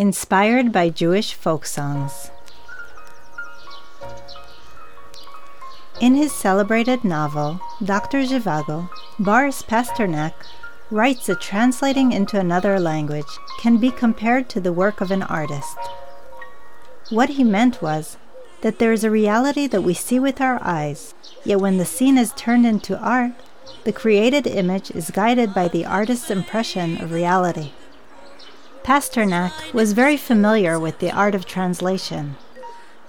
Inspired by Jewish folk songs. In his celebrated novel, Dr. Zhivago, Boris Pasternak writes that translating into another language can be compared to the work of an artist. What he meant was that there is a reality that we see with our eyes, yet when the scene is turned into art, the created image is guided by the artist's impression of reality. Pasternak was very familiar with the art of translation.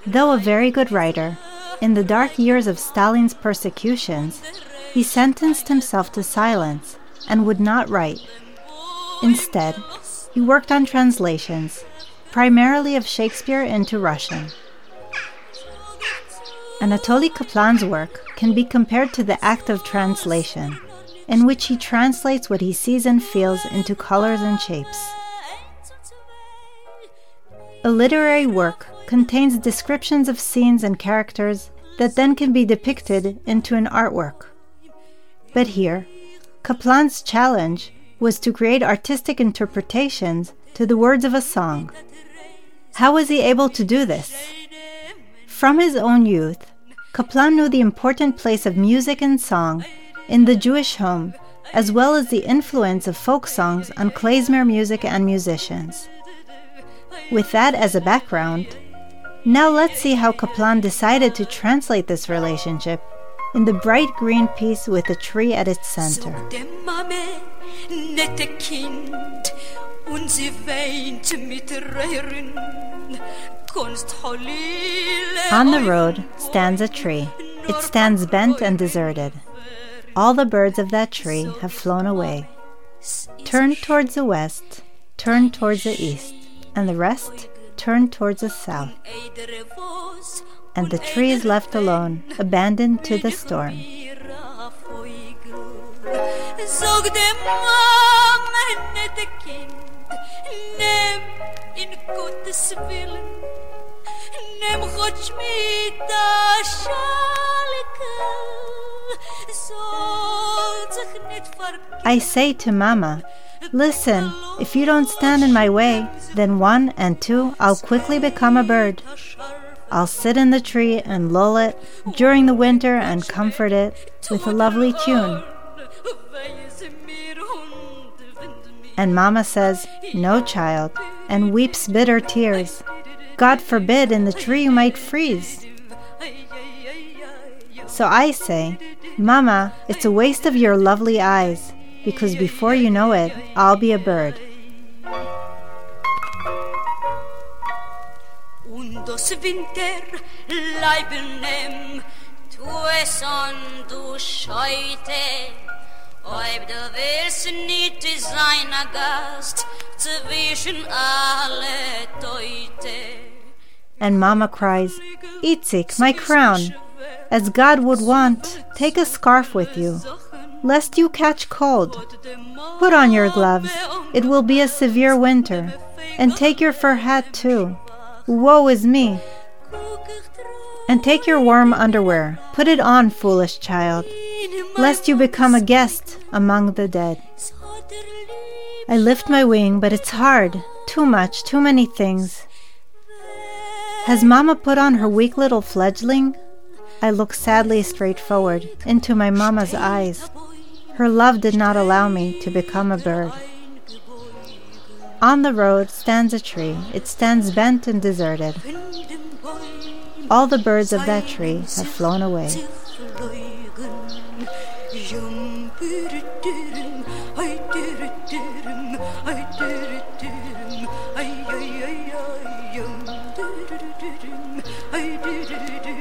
Though a very good writer, in the dark years of Stalin's persecutions, he sentenced himself to silence and would not write. Instead, he worked on translations, primarily of Shakespeare into Russian. Anatoly Kaplan's work can be compared to the act of translation, in which he translates what he sees and feels into colors and shapes. A literary work contains descriptions of scenes and characters that then can be depicted into an artwork. But here, Kaplan's challenge was to create artistic interpretations to the words of a song. How was he able to do this? From his own youth, Kaplan knew the important place of music and song in the Jewish home, as well as the influence of folk songs on klezmer music and musicians. With that as a background, now let's see how Kaplan decided to translate this relationship in the bright green piece with a tree at its center. On the road stands a tree. It stands bent and deserted. All the birds of that tree have flown away. Turn towards the west, turn towards the east and the rest turned towards the south. And the tree is left alone, abandoned to the storm. I say to Mama, Listen, if you don't stand in my way, then one and two, I'll quickly become a bird. I'll sit in the tree and lull it during the winter and comfort it with a lovely tune. And Mama says, No, child, and weeps bitter tears. God forbid in the tree you might freeze. So I say, Mama, it's a waste of your lovely eyes because before you know it, I'll be a bird. Ob du willst nicht sein Gast zwischen alle Teute. And Mama cries, Itzik, my crown, as God would want, take a scarf with you lest you catch cold. Put on your gloves, it will be a severe winter, and take your fur hat too. Woe is me! And take your warm underwear, put it on, foolish child, lest you become a guest among the dead. I lift my wing, but it's hard, too much, too many things. Has Mamma put on her weak little fledgling? I look sadly straight forward into my mamma's eyes. Her love did not allow me to become a bird. On the road stands a tree. It stands bent and deserted. All the birds of that tree have flown away.